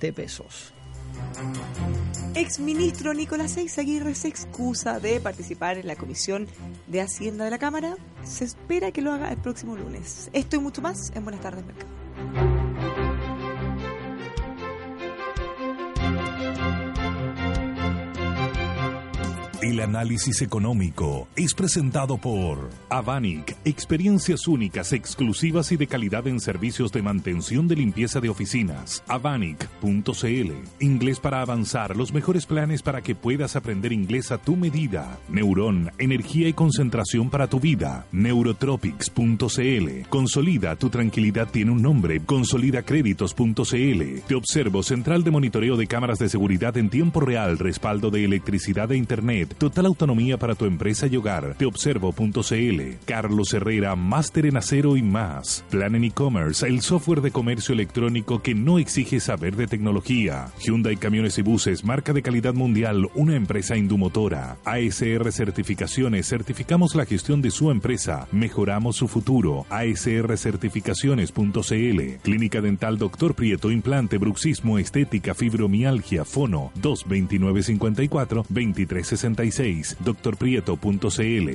20 pesos. Exministro Nicolás Eizaguirre se excusa de participar en la Comisión de Hacienda de la Cámara. Se espera que lo haga el próximo lunes. Esto y mucho más en Buenas tardes, Mercado. El análisis económico es presentado por Avanic, experiencias únicas, exclusivas y de calidad en servicios de mantención de limpieza de oficinas. Avanic.cl. Inglés para avanzar, los mejores planes para que puedas aprender inglés a tu medida. Neurón, energía y concentración para tu vida. Neurotropics.cl. Consolida, tu tranquilidad tiene un nombre. Consolidacréditos.cl. Te observo, central de monitoreo de cámaras de seguridad en tiempo real, respaldo de electricidad e internet Total autonomía para tu empresa y hogar. Teobservo.cl. Carlos Herrera, máster en acero y más. Plan en e-commerce, el software de comercio electrónico que no exige saber de tecnología. Hyundai Camiones y Buses, marca de calidad mundial, una empresa indumotora. ASR Certificaciones, certificamos la gestión de su empresa. Mejoramos su futuro. ASRcertificaciones.cl. Clínica Dental Doctor Prieto, implante, bruxismo, estética, fibromialgia, fono 22954 2360 doctorprieto.cl.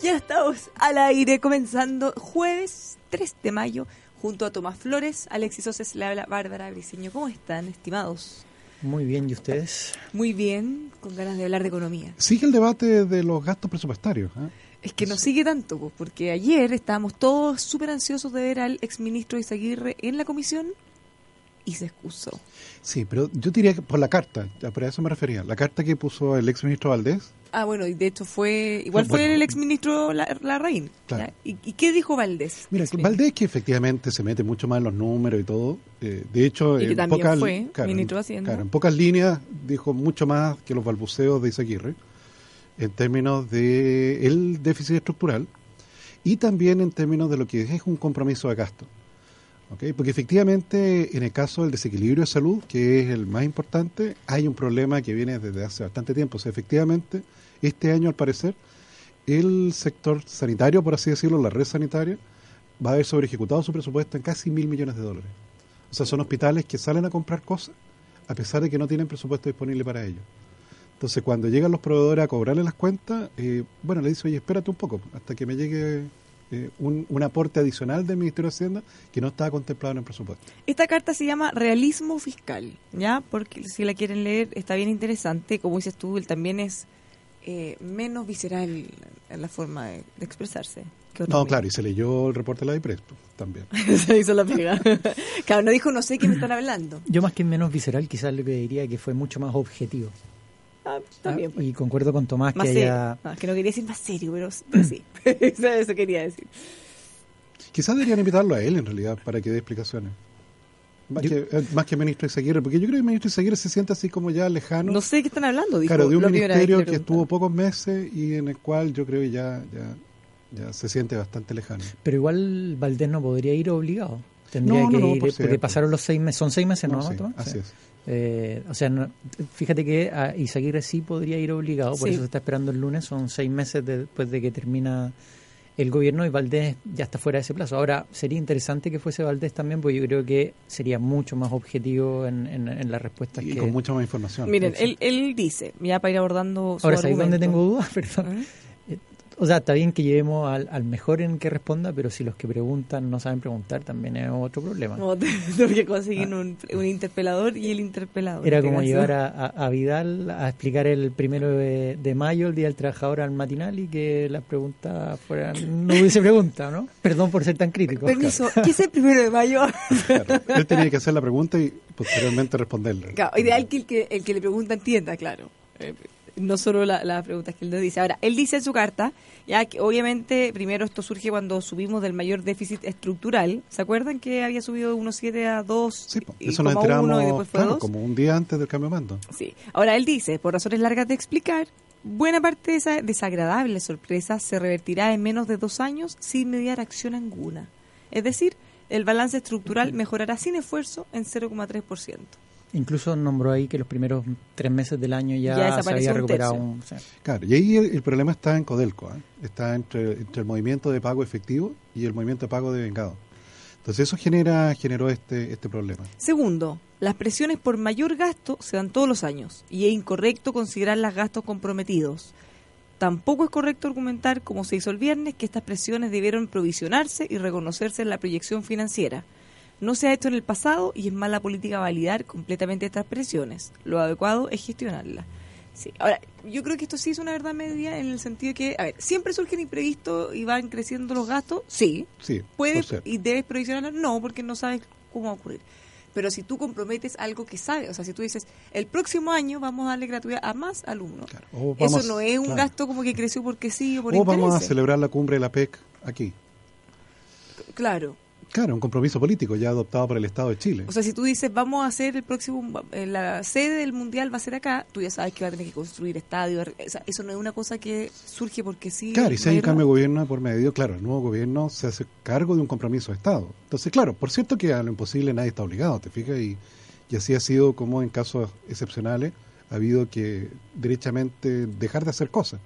Ya estamos al aire, comenzando jueves 3 de mayo, junto a Tomás Flores, Alexis Oces, le habla Bárbara Briceño. ¿Cómo están, estimados? Muy bien, ¿y ustedes? Muy bien, con ganas de hablar de economía. Sigue el debate de los gastos presupuestarios. ¿eh? Es que no sigue tanto, porque ayer estábamos todos súper ansiosos de ver al exministro Izaguirre en la comisión y se excusó. Sí, pero yo diría que por la carta, por eso me refería, la carta que puso el exministro Valdés. Ah, bueno, y de hecho fue, igual fue el exministro Larraín. Claro. ¿Y, qué dijo Valdés? Mira, Valdés que efectivamente se mete mucho más en los números y todo. Eh, de hecho, y que en, también pocas, fue ministro de Hacienda. Claro, en pocas líneas dijo mucho más que los balbuceos de Isaguirre en términos de el déficit estructural y también en términos de lo que es un compromiso de gasto. Porque efectivamente, en el caso del desequilibrio de salud, que es el más importante, hay un problema que viene desde hace bastante tiempo. O sea, efectivamente, este año, al parecer, el sector sanitario, por así decirlo, la red sanitaria, va a haber sobre ejecutado su presupuesto en casi mil millones de dólares. O sea, son hospitales que salen a comprar cosas a pesar de que no tienen presupuesto disponible para ello. Entonces, cuando llegan los proveedores a cobrarle las cuentas, eh, bueno, le dice, oye, espérate un poco, hasta que me llegue eh, un, aporte adicional del Ministerio de Hacienda que no estaba contemplado en el presupuesto. Esta carta se llama Realismo Fiscal, ¿ya? Porque si la quieren leer está bien interesante. Como dices tú, él también es eh, menos visceral en la forma de, expresarse. no, claro, y se leyó el reporte de la IPRES pues, también. se hizo la pega. claro, no dijo no sé qué me están hablando. Yo más que menos visceral, quizás lo que diría que fue mucho más objetivo. Ah, también, pues. y concuerdo con Tomás que haya... que no quería decir más serio, pero, sí, eso quería decir. Quizás deberían invitarlo a él, en realidad, para que dé explicaciones. Más, que, eh, más que ministro Izaguirre, porque yo creo que el ministro Izaguirre se siente así como ya lejano. No sé de qué están hablando, dijo. Claro, de un ministerio que estuvo pocos meses y en el cual yo creo que ya, ya, ya se siente bastante lejano. Pero igual Valdés no podría ir obligado. Tendría que ir, porque pasaron los seis meses, son seis meses, ¿no? así es. Eh, o sea, fíjate que a Izaguirre sí podría ir obligado, por eso se está esperando el lunes, son seis meses después de que termina el gobierno y Valdés ya está fuera de ese plazo. Ahora, sería interesante que fuese Valdés también, porque yo creo que sería mucho más objetivo en, en, las respuestas. Y con mucha más información. Miren, él, él dice, ya para ir abordando... Ahora, ¿sabes dónde tengo dudas? Perdón. O sea, está bien que llevemos al, mejor en que responda, pero si los que preguntan no saben preguntar, también es otro problema. No, tengo que conseguir ah. un, interpelador y el interpelador. Era como llevar a, Vidal a explicar el primero de, mayo, el Día del Trabajador, al matinal y que las preguntas fueran. No hubiese pregunta, ¿no? Perdón por ser tan crítico. Permiso, ¿qué es el primero de mayo? él tenía que hacer la pregunta y posteriormente responderle. Claro, ideal que el que, el que le pregunta entienda, claro. No solo las la preguntas que él le dice. Ahora, él dice en su carta, ya que obviamente primero esto surge cuando subimos del mayor déficit estructural. ¿Se acuerdan que había subido de 1,7 a 2? Sí, eso nos enteramos y después fue claro, como un día antes del cambio de mando. Sí. Ahora, él dice, por razones largas de explicar, buena parte de esa desagradable sorpresa se revertirá en menos de dos años sin mediar acción alguna. Es decir, el balance estructural mejorará sin esfuerzo en 0,3%. Incluso nombró ahí que los primeros tres meses del año ya, se había recuperado un... Claro, y ahí el, problema está en Codelco, ¿eh? está entre, entre el movimiento de pago efectivo y el movimiento de pago de vengado. Entonces eso genera generó este, este problema. Segundo, las presiones por mayor gasto se dan todos los años y es incorrecto considerar los gastos comprometidos. Tampoco es correcto argumentar, como se hizo el viernes, que estas presiones debieron provisionarse y reconocerse en la proyección financiera. No se ha hecho en el pasado y es mala política validar completamente estas presiones. Lo adecuado es gestionarlas. Sí. Ahora, yo creo que esto sí es una verdad media en el sentido de que, a ver, siempre surgen imprevistos y van creciendo los gastos, sí. Sí. ¿Puedes y debes provisionarlos? No, porque no sabes cómo va a ocurrir. Pero si tú comprometes algo que sabes, o sea, si tú dices, el próximo año vamos a darle gratuidad a más alumnos, eso no es un gasto como que creció porque sí o por O vamos a celebrar la cumbre de la PEC aquí. Claro. Claro, un compromiso político ya adoptado por el Estado de Chile. O sea, si tú dices, vamos a hacer el próximo, eh, la sede del Mundial va a ser acá, tú ya sabes que va a tener que construir estadios. eso no es una cosa que surge porque sí. Claro, y si hay un cambio de gobierno por medio, claro, el nuevo gobierno se hace cargo de un compromiso de Estado. Entonces, claro, por cierto que a lo imposible nadie está obligado, ¿te fijas? Y, y así ha sido como en casos excepcionales ha habido que derechamente dejar de hacer cosas.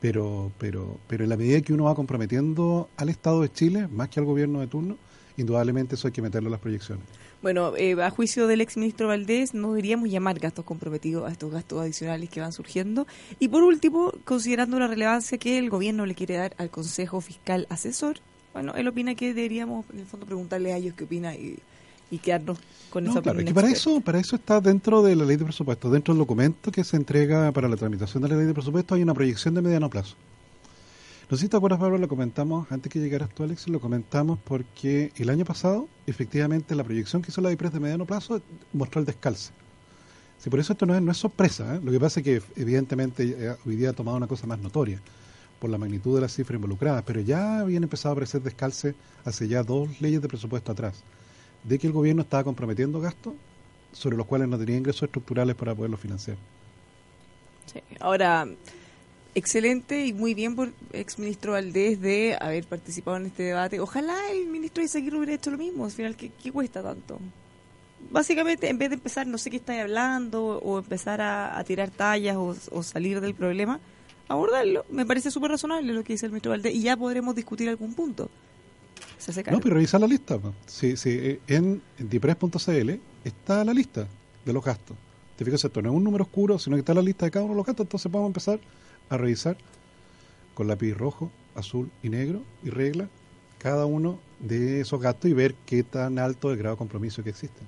Pero, pero, pero en la medida que uno va comprometiendo al Estado de Chile, más que al gobierno de turno, indudablemente eso hay que meterlo en las proyecciones. Bueno, eh, a juicio del exministro Valdés, no deberíamos llamar gastos comprometidos a estos gastos adicionales que van surgiendo. Y por último, considerando la relevancia que el gobierno le quiere dar al Consejo Fiscal Asesor, bueno, él opina que deberíamos, en el fondo, preguntarle a ellos qué opina y, quedarnos con esa claro, para eso, para eso está dentro de la ley de presupuesto, dentro del documento que se entrega para la tramitación de la ley de presupuesto hay una proyección de mediano plazo. No sé si te acuerdas, Pablo, lo comentamos antes que llegaras tú, Alex, lo comentamos porque el año pasado, efectivamente, la proyección que hizo la IPRES de mediano plazo mostró el descalce. Sí, por eso esto no es, no es sorpresa. ¿eh? Lo que pasa es que, evidentemente, eh, hoy día ha tomado una cosa más notoria por la magnitud de las cifras involucradas, pero ya habían empezado a aparecer descalce hace ya dos leyes de presupuesto atrás, de que el gobierno estaba comprometiendo gastos sobre los cuales no tenía ingresos estructurales para poderlos financiar. Sí. Ahora, excelente y muy bien por exministro Valdés de haber participado en este debate. Ojalá el ministro Isaguirre hubiera hecho lo mismo. Al final, ¿qué, cuesta tanto? Básicamente, en vez de empezar, no sé qué estáis hablando, o empezar a, tirar tallas o, salir del problema, abordarlo. Me parece súper razonable lo que dice el ministro Valdés y ya podremos discutir algún punto. no, pero revisa la lista. Sí, sí, eh, en, dipres.cl está la lista de los gastos. Te fijas, esto no es un número oscuro, sino que está la lista de cada uno de los gastos, entonces podemos empezar a revisar con lápiz rojo, azul y negro y regla cada uno de esos gastos y ver qué tan alto el grado de compromiso que existe.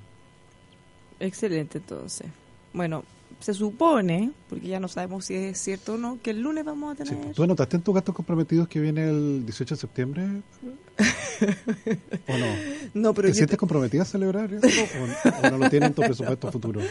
Excelente, entonces. Bueno, se supone, porque ya no sabemos si es cierto o no, que el lunes vamos a tener... ¿Tú anotaste en tus gastos comprometidos que viene el 18 de septiembre? ¿O no? No, pero ¿Te sientes comprometida a celebrar eso o, no lo tienes en tu presupuesto futuro?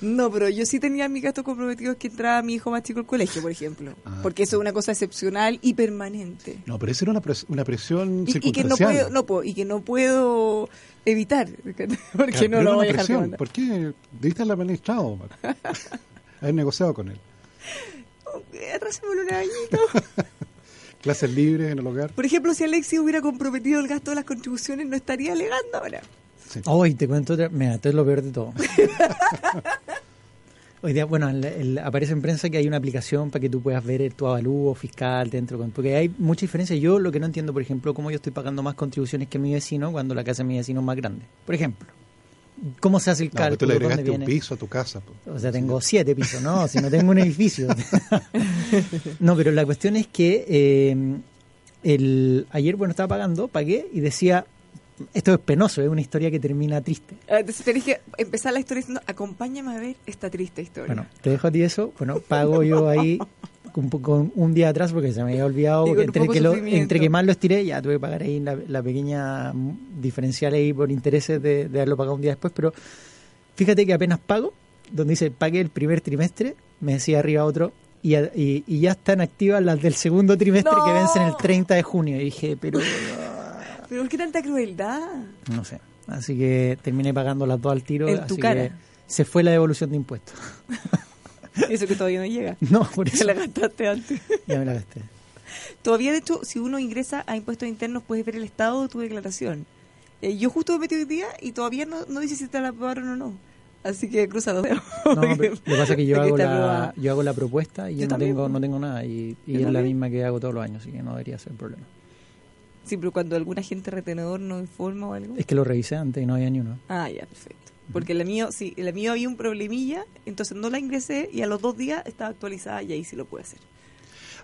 No, pero yo sí tenía mis gastos comprometidos que entraba mi hijo más chico al colegio, por ejemplo. Ah, porque eso es una cosa excepcional y permanente. No, pero eso era una, una presión y, y, que no puedo, no, y que no puedo evitar, porque no lo voy a dejar ¿Por qué? Debiste haberlo administrado, haber negociado con él. Atrasémoslo un añito. Clases libres en el hogar. Por ejemplo, si Alexi hubiera comprometido el gasto de las contribuciones, no estaría alegando ahora. Hoy te cuento otra. Mira, esto es lo peor de todo. Hoy día, bueno, aparece en prensa que hay una aplicación para que tú puedas ver tu avalúo fiscal dentro, porque hay mucha diferencia. Yo lo que no entiendo, por ejemplo, cómo yo estoy pagando más contribuciones que mi vecino cuando la casa de mi vecino es más grande. Por ejemplo, ¿cómo se hace el cálculo? tú le agregaste un piso a tu casa. O sea, tengo siete pisos, ¿no? Si no tengo un edificio. no, pero la cuestión es que eh, el, ayer, bueno, estaba pagando, pagué y decía esto es penoso, es una historia que termina triste. Ah, entonces tenés que empezar la historia diciendo, acompáñame a ver esta triste historia. Bueno, te dejo a ti eso. Bueno, pago yo ahí con, un día atrás porque se me había olvidado. entre, que lo, entre que más lo estiré, ya tuve que pagar ahí la, pequeña diferencial ahí por intereses de, haberlo pagado un día después. Pero fíjate que apenas pago, donde dice pagué el primer trimestre, me decía arriba otro, y, y, ya están activas las del segundo trimestre que vencen el 30 de junio. Y dije, pero... ¿Pero por qué tanta crueldad? No sé. Así que terminé pagando las dos al tiro. En tu cara. se fue la devolución de impuestos. Eso que todavía no llega. No, por eso. la gastaste antes. Ya me la gasté. Todavía, de hecho, si uno ingresa a impuestos internos, puedes ver el estado de tu declaración. Eh, yo justo me metí hoy día y todavía no, no dice si te la aprobaron o no. Así que cruza los dedos. No, lo que pasa es que yo hago, la, yo hago la propuesta y yo, no, tengo, no tengo nada. Y, y es la misma que hago todos los años, así que no debería ser problema. Sí, pero cuando algún agente retenedor no informa o algo. Es que lo revisé antes y no había ni uno. Ah, ya, perfecto. Porque la mío, sí, la mío había un problemilla, entonces no la ingresé y a los dos días estaba actualizada y ahí sí lo puede hacer.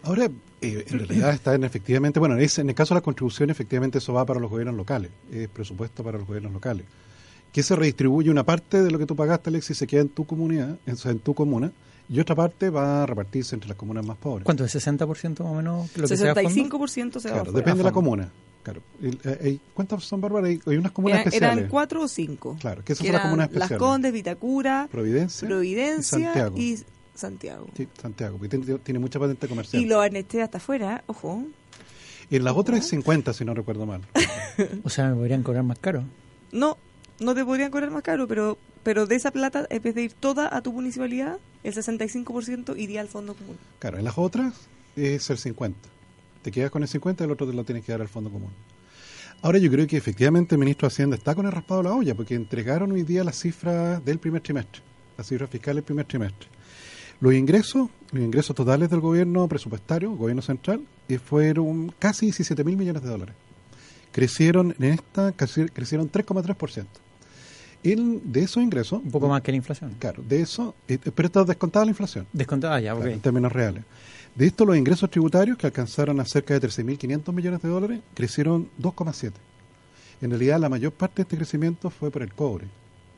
Ahora, eh, en realidad está en efectivamente, bueno, es, en el caso de la contribución, efectivamente eso va para los gobiernos locales, es presupuesto para los gobiernos locales. Que se redistribuye una parte de lo que tú pagaste, Alexis, se queda en tu comunidad, en, en tu comuna, y otra parte va a repartirse entre las comunas más pobres. ¿Cuánto es? ¿60% más o menos? Lo 65% se va Claro, depende de la comuna. Claro. Eh, ¿Cuántas son, Bárbara? Hay, unas comunas especiales. Eran cuatro o cinco. Claro, que esas son las comunas especiales. Las Condes, Vitacura, Providencia, Providencia y Santiago. Y Santiago. Sí, Santiago, porque tiene, tiene mucha patente comercial. Y lo anesté hasta afuera, ojo. Y en las otras es 50, si no recuerdo mal. o sea, ¿me podrían cobrar más caro? No, no te podrían cobrar más caro, pero pero de esa plata, en vez de ir toda a tu municipalidad, el 65% iría al fondo común. Claro, en las otras es el 50. Te quedas con el 50 y el otro te lo tienes que dar al fondo común. Ahora yo creo que efectivamente el ministro de Hacienda está con el raspado de la olla, porque entregaron hoy día las cifras del primer trimestre, las cifras fiscales del primer trimestre. Los ingresos, los ingresos totales del gobierno presupuestario, gobierno central, eh, fueron casi 17 mil millones de dólares. Crecieron en esta, crecieron 3,3% de esos ingresos... Un poco más que la inflación. Claro, de eso, eh, pero está descontada la inflación. Descontada, ya, En términos reales. De esto, los ingresos tributarios, que alcanzaron a cerca de 13.500 millones de dólares, crecieron 2,7. En realidad, la mayor parte de este crecimiento fue por el cobre,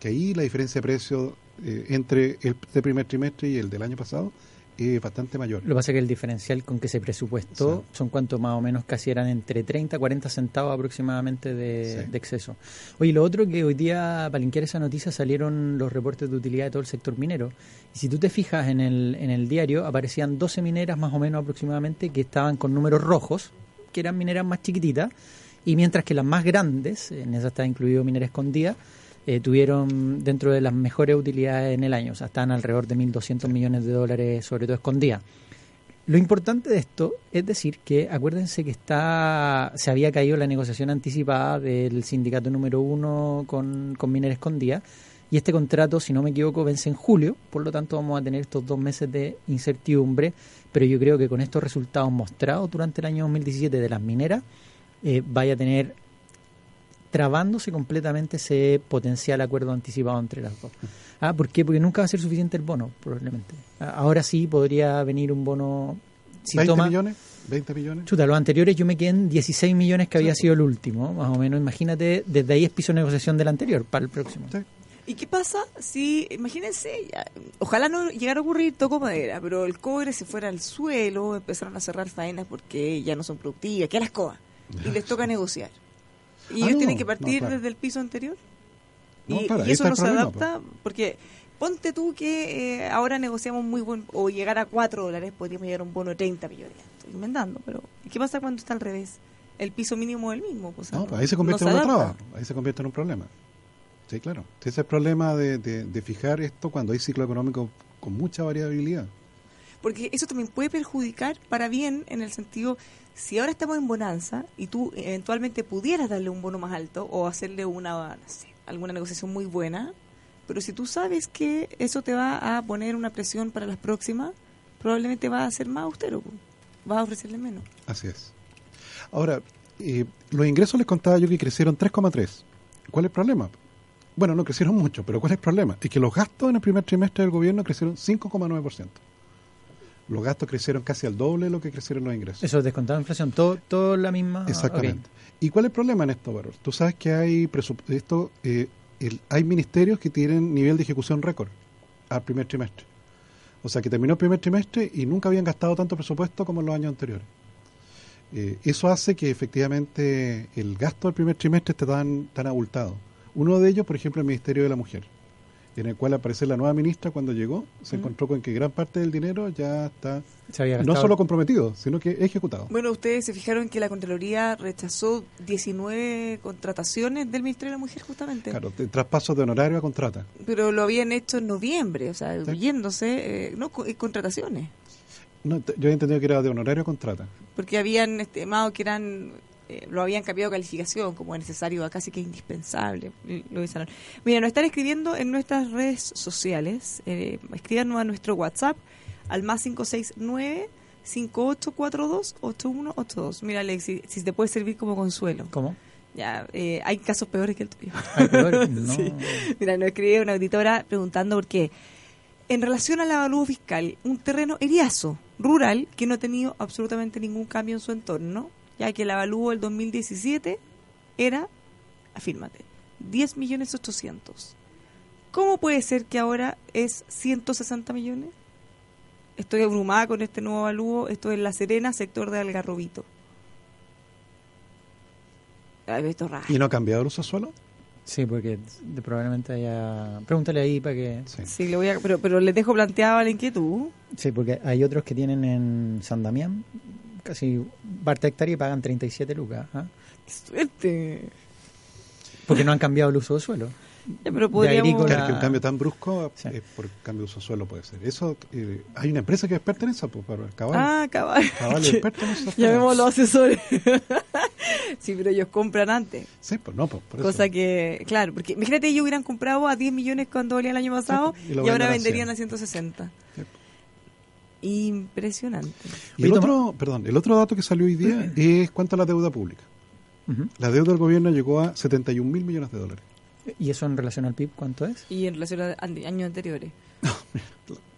que ahí la diferencia de precio eh, entre el primer trimestre y el del año pasado es bastante mayor. Lo que pasa es que el diferencial con que se presupuestó son cuanto más o menos casi eran entre 30 y 40 centavos aproximadamente de, exceso. Oye, lo otro que hoy día, para linkear esa noticia, salieron los reportes de utilidad de todo el sector minero. Y si tú te fijas en el, en el diario, aparecían 12 mineras más o menos aproximadamente que estaban con números rojos, que eran mineras más chiquititas, y mientras que las más grandes, en esa está incluido minera escondida, eh, tuvieron dentro de las mejores utilidades en el año, o sea, están alrededor de 1.200 millones de dólares, sobre todo escondidas. Lo importante de esto es decir que acuérdense que está se había caído la negociación anticipada del sindicato número uno con, con Minera Escondida y este contrato, si no me equivoco, vence en julio, por lo tanto vamos a tener estos dos meses de incertidumbre, pero yo creo que con estos resultados mostrados durante el año 2017 de las mineras, eh, vaya a tener trabándose completamente ese potencial acuerdo anticipado entre las dos. Ah, ¿Por qué? Porque nunca va a ser suficiente el bono, probablemente. Ah, ahora sí podría venir un bono... Si ¿20 millones? ¿20 millones? Chuta, los anteriores yo me quedé en 16 millones que había sido el último, más o menos. Imagínate, desde ahí es piso de negociación del anterior para el próximo. ¿Y qué pasa si, imagínense, ojalá no llegara a ocurrir, toco madera, pero el cobre se fuera al suelo, empezaron a cerrar faenas porque ya no son productivas, ¿qué las coas? Y les toca negociar. ¿Y ellos ah, tienen que partir desde el piso anterior? y, eso no se adapta porque ponte tú que eh, ahora negociamos muy buen o llegar a 4 dólares podríamos llegar a un bono de 30 millones. Estoy inventando pero ¿qué pasa cuando está al revés? el piso mínimo es el mismo pues, no, pues ahí se convierte en una traba ahí se convierte en un problema. Sí claro. Ese es el problema de, de fijar esto cuando hay ciclo económico con mucha variabilidad porque eso también puede perjudicar para bien en el sentido si ahora estamos en bonanza y tú eventualmente pudieras darle un bono más alto o hacerle una, alguna negociación muy buena, pero si tú sabes que eso te va a poner una presión para las próximas, probablemente va a ser más austero, vas a ofrecerle menos. Así es. Ahora, eh, los ingresos les contaba yo que crecieron 3,3. ¿Cuál es el problema? Bueno, no crecieron mucho, pero ¿cuál es el problema? Es que los gastos en el primer trimestre del gobierno crecieron 5,9% los gastos crecieron casi al doble de lo que crecieron los ingresos. Eso descontado inflación, todo, todo la misma. Exactamente. ¿Y cuál es el problema en esto, Barros? Tú sabes que hay esto, eh, hay ministerios que tienen nivel de ejecución récord al primer trimestre. O sea, que terminó el primer trimestre y nunca habían gastado tanto presupuesto como en los años anteriores. Eh, eso hace que efectivamente el gasto del primer trimestre esté tan, tan abultado. Uno de ellos, por ejemplo, el Ministerio de la Mujer en el cual aparece la nueva ministra cuando llegó, se encontró con que gran parte del dinero ya está no solo comprometido, sino que ejecutado. Bueno, ustedes se fijaron que la Contraloría rechazó 19 contrataciones del Ministerio de la Mujer justamente. Claro, de traspasos de honorario a contrata. Pero lo habían hecho en noviembre, o sea, yéndose, eh, no, eh, contrataciones. No, yo he entendido que era de honorario a contrata. Porque habían estimado que eran eh, lo habían cambiado de calificación como necesario, casi que indispensable. Lo Mira, nos están escribiendo en nuestras redes sociales. Eh, escríbanos a nuestro WhatsApp al más 569 5842-8182. Mira, Alexis, si te puede servir como consuelo. ¿Cómo? Ya, eh, hay casos peores que el tuyo. ¿Hay peores? No. Mira, nos escribe una auditora preguntando por qué. En relación al avalúo fiscal, un terreno eriazo, rural, que no ha tenido absolutamente ningún cambio en su entorno, ya que el avalúo del 2017 era, afírmate, 10 millones 800. ¿Cómo puede ser que ahora es 160 millones? Estoy abrumada con este nuevo avalúo. Esto es La Serena, sector de Algarrobito. Esto ¿Y no ha cambiado el uso suelo? Sí, porque probablemente haya... Pregúntale ahí para que... Sí, le voy a... pero, pero les dejo planteada la inquietud. Sí, porque hay otros que tienen en San Damián casi parte hectárea y pagan 37 lucas. ¿ah? ¡Qué suerte! Porque no han cambiado el uso del suelo pero podríamos... que un cambio tan brusco eh, por cambio de uso suelo puede ser. Eso eh, Hay una empresa que es experta en eso, pues, para cabal. Ah, cabal. Cabal es experta en eso. Llamémoslo asesores. sí, pero ellos compran antes. Sí, pues no, pues por Cosa que, claro, porque imagínate ellos hubieran comprado a 10 millones cuando valía el año pasado y, ahora venderían a 160. Pues. Impresionante. Y el otro, perdón, el otro dato que salió hoy día es cuánto la deuda pública. La deuda del gobierno llegó a 71 mil millones de dólares. ¿Y eso en relación al PIB cuánto es? Y en relación a años anteriores.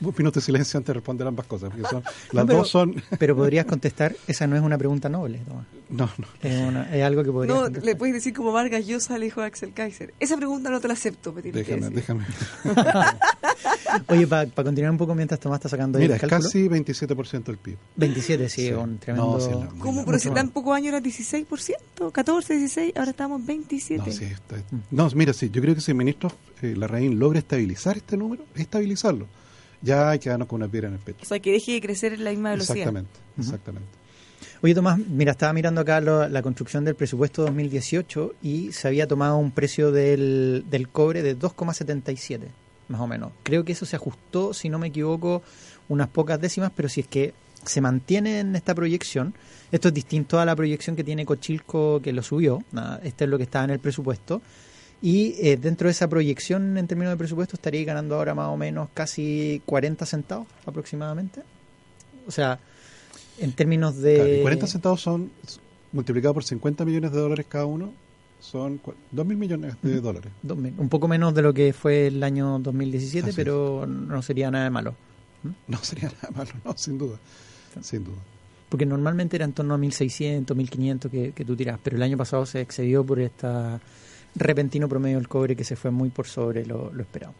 Un minuto de silencio antes de responder ambas cosas, porque son, las dos son... pero podrías contestar, esa no es una pregunta noble, No, no. Es, algo que podrías No, le puedes decir como Vargas Llosa le dijo a Axel Kaiser. Esa pregunta no te la acepto, Petit. Déjame, déjame. Oye, para continuar un poco mientras Tomás está sacando Mira, el casi 27% del PIB. 27, sí, un tremendo... No, ¿Cómo? Pero si tan pocos años era 16%, 14, 16, ahora estamos en 27. No, sí, está... no, mira, sí, yo creo que si el ministro eh, Larraín logra estabilizar este número, estabilizarlo ya hay que darnos con una piedra en el pecho. O sea, que deje de crecer en la misma velocidad. Exactamente, exactamente. Oye, Tomás, mira, estaba mirando acá la construcción del presupuesto 2018 y se había tomado un precio del, del cobre de 2,77, más o menos. Creo que eso se ajustó, si no me equivoco, unas pocas décimas, pero si es que se mantiene en esta proyección, esto es distinto a la proyección que tiene Cochilco que lo subió, este es lo que estaba en el presupuesto, y eh, dentro de esa proyección en términos de presupuesto estaría ganando ahora más o menos casi 40 centavos aproximadamente. O sea, en términos de... 40 centavos son, multiplicados por 50 millones de dólares cada uno, son 2 mil millones de dólares. un poco menos de lo que fue el año 2017, pero no sería nada de malo. ¿Mm? No sería nada malo, no, sin duda. Sin duda. Porque normalmente era en torno a 1.600, 1.500 que, que tú tiras, pero el año pasado se excedió por esta repentino promedio del cobre que se fue muy por sobre lo, esperado.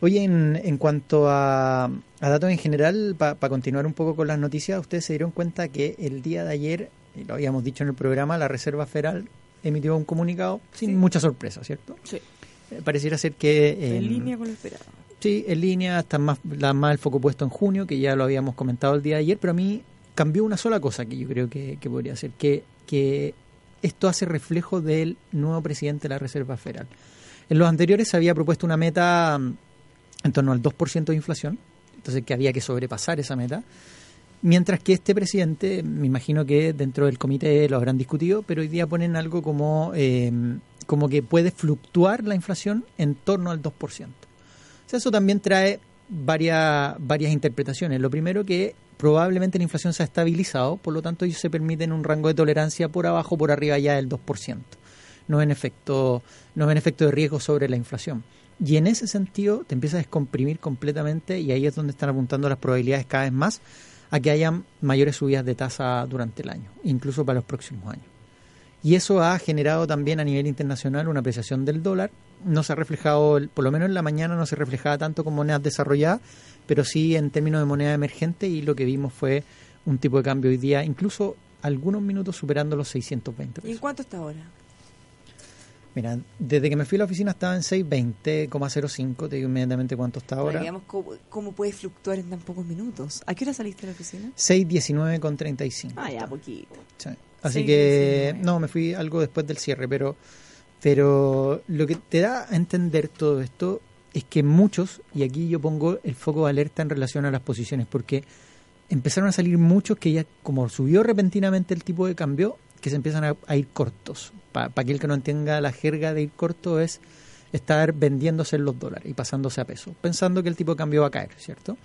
Oye, en, en cuanto a, datos en general, para continuar un poco con las noticias, ustedes se dieron cuenta que el día de ayer, y lo habíamos dicho en el programa, la Reserva Federal emitió un comunicado sin mucha sorpresa, ¿cierto? Sí. Eh, pareciera ser que... en línea con lo esperado. Sí, en línea, está más, la, más el foco puesto en junio, que ya lo habíamos comentado el día de ayer, pero a mí cambió una sola cosa que yo creo que, que podría ser, que, que esto hace reflejo del nuevo presidente de la Reserva Federal. En los anteriores se había propuesto una meta mm, en torno al 2% de inflación, entonces que había que sobrepasar esa meta, mientras que este presidente, me imagino que dentro del comité lo habrán discutido, pero hoy día ponen algo como, em, como que puede fluctuar la inflación en torno al 2%. O sea, eso también trae varias, varias interpretaciones. Lo primero que probablemente la inflación se ha estabilizado, por lo tanto ellos se permiten un rango de tolerancia por abajo, por arriba ya del 2%. No en efecto, no en efecto de riesgo sobre la inflación. Y en ese sentido te empieza a descomprimir completamente y ahí es donde están apuntando las probabilidades cada vez más a que hayan mayores subidas de tasa durante el año, incluso para los próximos años. Y eso ha generado también a nivel internacional una apreciación del dólar. No se ha reflejado, por lo menos en la mañana no se reflejaba tanto con monedas desarrolladas, pero sí en términos de moneda emergente y lo que vimos fue un tipo de cambio hoy día, incluso algunos minutos superando los 620 pesos. ¿Y en cuánto está ahora? Mira, desde que me fui a la oficina estaba en 620,05, te digo inmediatamente cuánto está ahora. Digamos, ¿cómo, puede fluctuar en tan pocos minutos? ¿A qué hora saliste de la oficina? 619,35. Ah, ya, poquito. Así que, no, me fui algo después del cierre, pero, pero lo que te da a entender todo esto es que muchos, y aquí yo pongo el foco de alerta en relación a las posiciones, porque empezaron a salir muchos que ya, como subió repentinamente el tipo de cambio, que se empiezan a, ir cortos. Para aquel que no entienda la jerga de ir corto es estar vendiéndose en los dólares y pasándose a peso, pensando que el tipo de cambio va a caer, ¿cierto?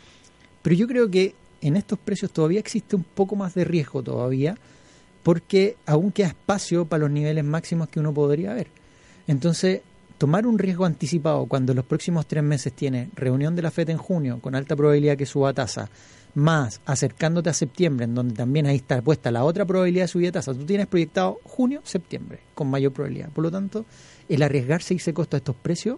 Pero yo creo que en estos precios todavía existe un poco más de riesgo todavía, porque aún queda espacio para los niveles máximos que uno podría ver. Entonces, tomar un riesgo anticipado cuando los próximos tres meses tiene reunión de la FED en junio con alta probabilidad que suba tasa, más acercándote a septiembre, en donde también ahí está puesta la otra probabilidad de subida de tasa, tú tienes proyectado junio, septiembre, con mayor probabilidad. Por lo tanto, el arriesgarse y irse costo a estos precios,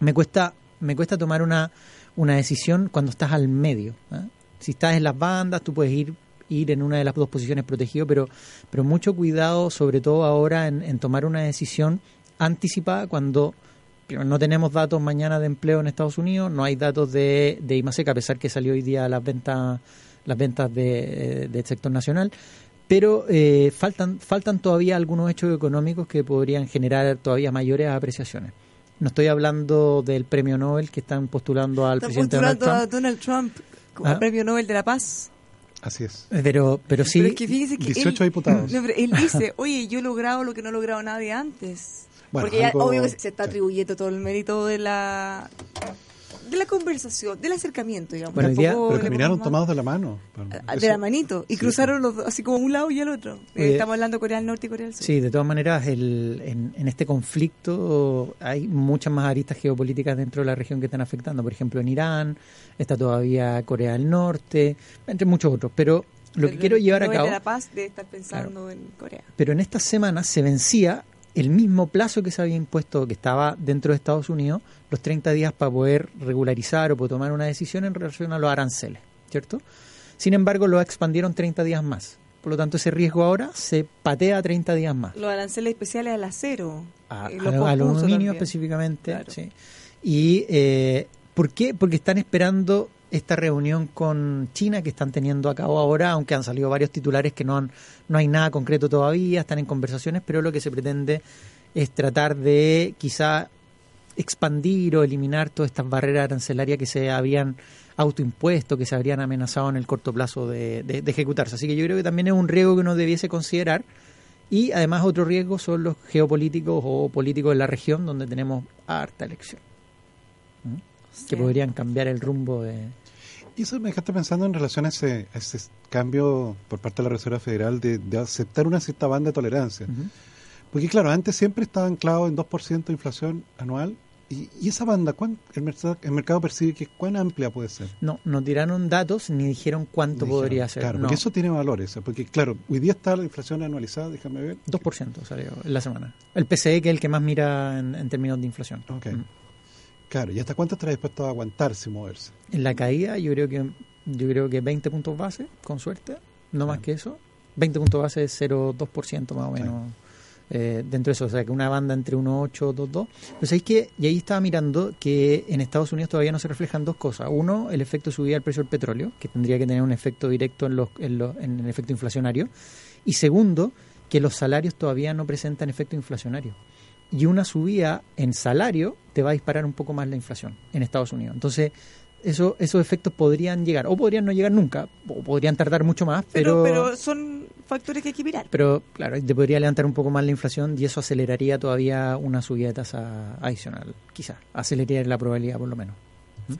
me cuesta, me cuesta tomar una, una decisión cuando estás al medio. ¿ah? Si estás en las bandas, tú puedes ir ir en una de las dos posiciones protegido, pero, pero mucho cuidado, sobre todo ahora, en, tomar una decisión anticipada cuando no tenemos datos mañana de empleo en Estados Unidos, no hay datos de, de IMASEC, a pesar que salió hoy día las ventas las ventas de, del sector nacional, pero eh, faltan faltan todavía algunos hechos económicos que podrían generar todavía mayores apreciaciones. No estoy hablando del premio Nobel que están postulando al presidente Donald Trump. a Donald Trump como ¿Ah? premio Nobel de la Paz. Así es. Pero, pero sí. Pero es que fíjese que 18 diputados. él dice, oye, yo he logrado lo que no ha logrado nadie antes. Porque ya, obvio que se está atribuyendo todo el mérito de la de la conversación, del acercamiento, digamos. pero caminaron tomados de la mano. Ah, de la manito. Y cruzaron los dos, así como un lado y el otro. Eh, estamos hablando de Corea del Norte y Corea del Sur. Sí, de todas maneras, el, en, en, este conflicto hay muchas más aristas geopolíticas dentro de la región que están afectando. Por ejemplo, en Irán, está todavía Corea del Norte, entre muchos otros. Pero lo que quiero llevar a cabo... De la paz de estar pensando en Corea. Pero en estas semanas se vencía el mismo plazo que se había impuesto, que estaba dentro de Estados Unidos, los 30 días para poder regularizar o tomar una decisión en relación a los aranceles, ¿cierto? Sin embargo, lo expandieron 30 días más. Por lo tanto, ese riesgo ahora se patea 30 días más. Los aranceles especiales al acero. A, eh, al aluminio específicamente, sí. ¿Y eh, por qué? Porque están esperando esta reunión con China que están teniendo a cabo ahora, aunque han salido varios titulares que no, han, no hay nada concreto todavía, están en conversaciones, pero lo que se pretende es tratar de quizá expandir o eliminar todas estas barreras arancelarias que se habían autoimpuesto, que se habrían amenazado en el corto plazo de, de, ejecutarse. Así que yo creo que también es un riesgo que uno debiese considerar. Y además otro riesgo son los geopolíticos o políticos de la región donde tenemos harta elección. Que podrían cambiar el rumbo de, y eso me dejaste pensando en relación a ese, ese cambio por parte de la Reserva Federal de, aceptar una cierta banda de tolerancia. Porque claro, antes siempre estaba anclado en 2% de inflación anual. Y, esa banda, el, mercado, el mercado percibe que cuán amplia puede ser? No, no tiraron datos ni dijeron cuánto podría ser. Claro, porque eso tiene valores. Porque claro, hoy día está la inflación anualizada, déjame ver. 2% salió en la semana. El PCE, que es el que más mira en, términos de inflación. Okay. Claro, ¿y hasta cuánto estará dispuesto a aguantar sin moverse? En la caída yo creo que yo creo que 20 puntos base, con suerte, no más que eso. 20 puntos base es 0,2% más o menos eh, dentro de eso, o sea que una banda entre 1,8 y 2,2. Pues es que, y ahí estaba mirando que en Estados Unidos todavía no se reflejan dos cosas. Uno, el efecto subida del precio del petróleo, que tendría que tener un efecto directo en, los, en, en el efecto inflacionario. Y segundo, que los salarios todavía no presentan efecto inflacionario y una subida en salario te va a disparar un poco más la inflación en Estados Unidos. Entonces, eso, esos efectos podrían llegar, o podrían no llegar nunca, o podrían tardar mucho más, pero... Pero, son factores que hay que mirar. Pero, claro, te podría levantar un poco más la inflación y eso aceleraría todavía una subida de tasa adicional, quizás, aceleraría la probabilidad por lo menos. ¿Mm?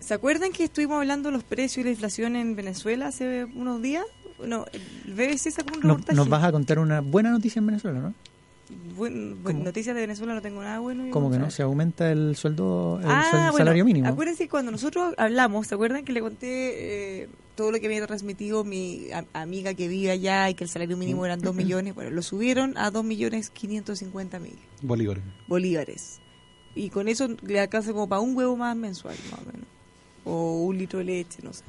¿Se acuerdan que estuvimos hablando de los precios y la inflación en Venezuela hace unos días? No, el BBC sacó un reportaje. nos vas a contar una buena noticia en Venezuela, ¿no? Bueno, noticias de Venezuela no tengo nada bueno. ¿Cómo que no? ¿Se aumenta el sueldo, el, ah, salario mínimo? Acuérdense cuando nosotros hablamos, ¿se acuerdan que le conté eh, todo lo que había transmitido mi amiga que vive allá y que el salario mínimo eran 2 millones? Bueno, lo subieron a 2 millones 550 mil. Bolívares. Bolívares. Y con eso le alcanza como para un huevo más mensual, más o menos. O un litro de leche, no sé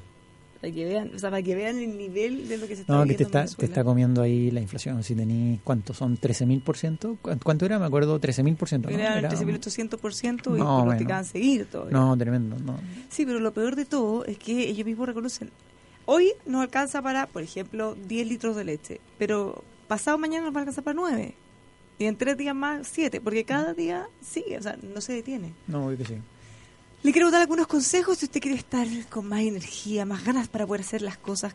para que vean, o sea, para que vean el nivel de lo que se está No, que te está, te está comiendo ahí la inflación. Si tenéis, ¿cuánto son? ¿13.000%? ¿Cuánto era? Me acuerdo, 13.000%. ¿no? Era, era 13.800% y no, por que seguir todo. No, tremendo. No. Sí, pero lo peor de todo es que ellos mismos reconocen. Hoy nos alcanza para, por ejemplo, 10 litros de leche, pero pasado mañana nos va a alcanzar para 9. Y en tres días más, 7, porque cada día sigue, o sea, no se detiene. No, hoy que sí. Le quiero dar algunos consejos si usted quiere estar con más energía, más ganas para poder hacer las cosas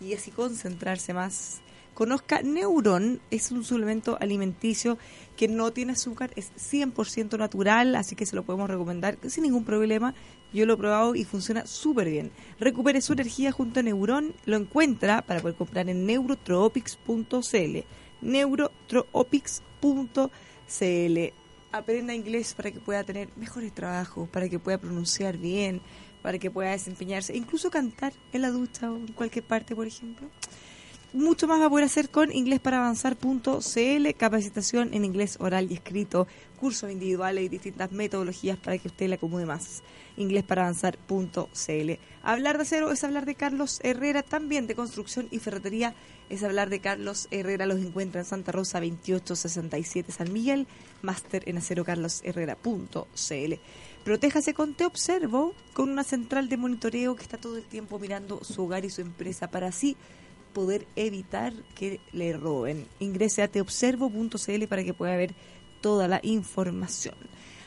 y así concentrarse más. Conozca Neuron, es un suplemento alimenticio que no tiene azúcar, es 100% natural, así que se lo podemos recomendar sin ningún problema. Yo lo he probado y funciona súper bien. Recupere su energía junto a Neuron, lo encuentra para poder comprar en neurotropics.cl. Neurotropics.cl aprenda inglés para que pueda tener mejores trabajos, para que pueda pronunciar bien, para que pueda desempeñarse, incluso cantar en la ducha o en cualquier parte, por ejemplo. Mucho más va a poder hacer con inglesparavanzar.cl, capacitación en inglés oral y escrito, cursos individuales y distintas metodologías para que usted le acomode más. inglesparavanzar.cl. Hablar de acero es hablar de Carlos Herrera, también de construcción y ferretería es hablar de Carlos Herrera. Los encuentra en Santa Rosa 2867 San Miguel, máster en acerocarlosherrera.cl. Protéjase con Te Observo, con una central de monitoreo que está todo el tiempo mirando su hogar y su empresa para así poder evitar que le roben. Ingrese a teobservo.cl para que pueda ver toda la información.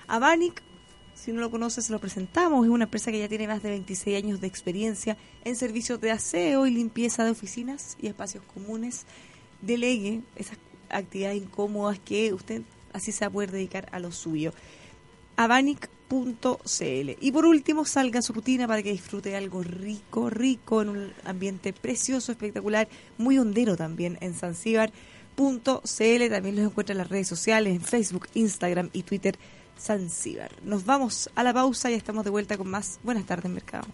Avanic si no lo conoce, se lo presentamos. Es una empresa que ya tiene más de 26 años de experiencia en servicios de aseo y limpieza de oficinas y espacios comunes. Delegue esas actividades incómodas que usted así se va a poder dedicar a lo suyo. Avanic.cl. Y por último, salga a su rutina para que disfrute algo rico, rico, en un ambiente precioso, espectacular, muy hondero también en Zanzíbar.cl. También los encuentra en las redes sociales, en Facebook, Instagram y Twitter Zanzíbar. Nos vamos a la pausa y estamos de vuelta con más. Buenas tardes, mercado.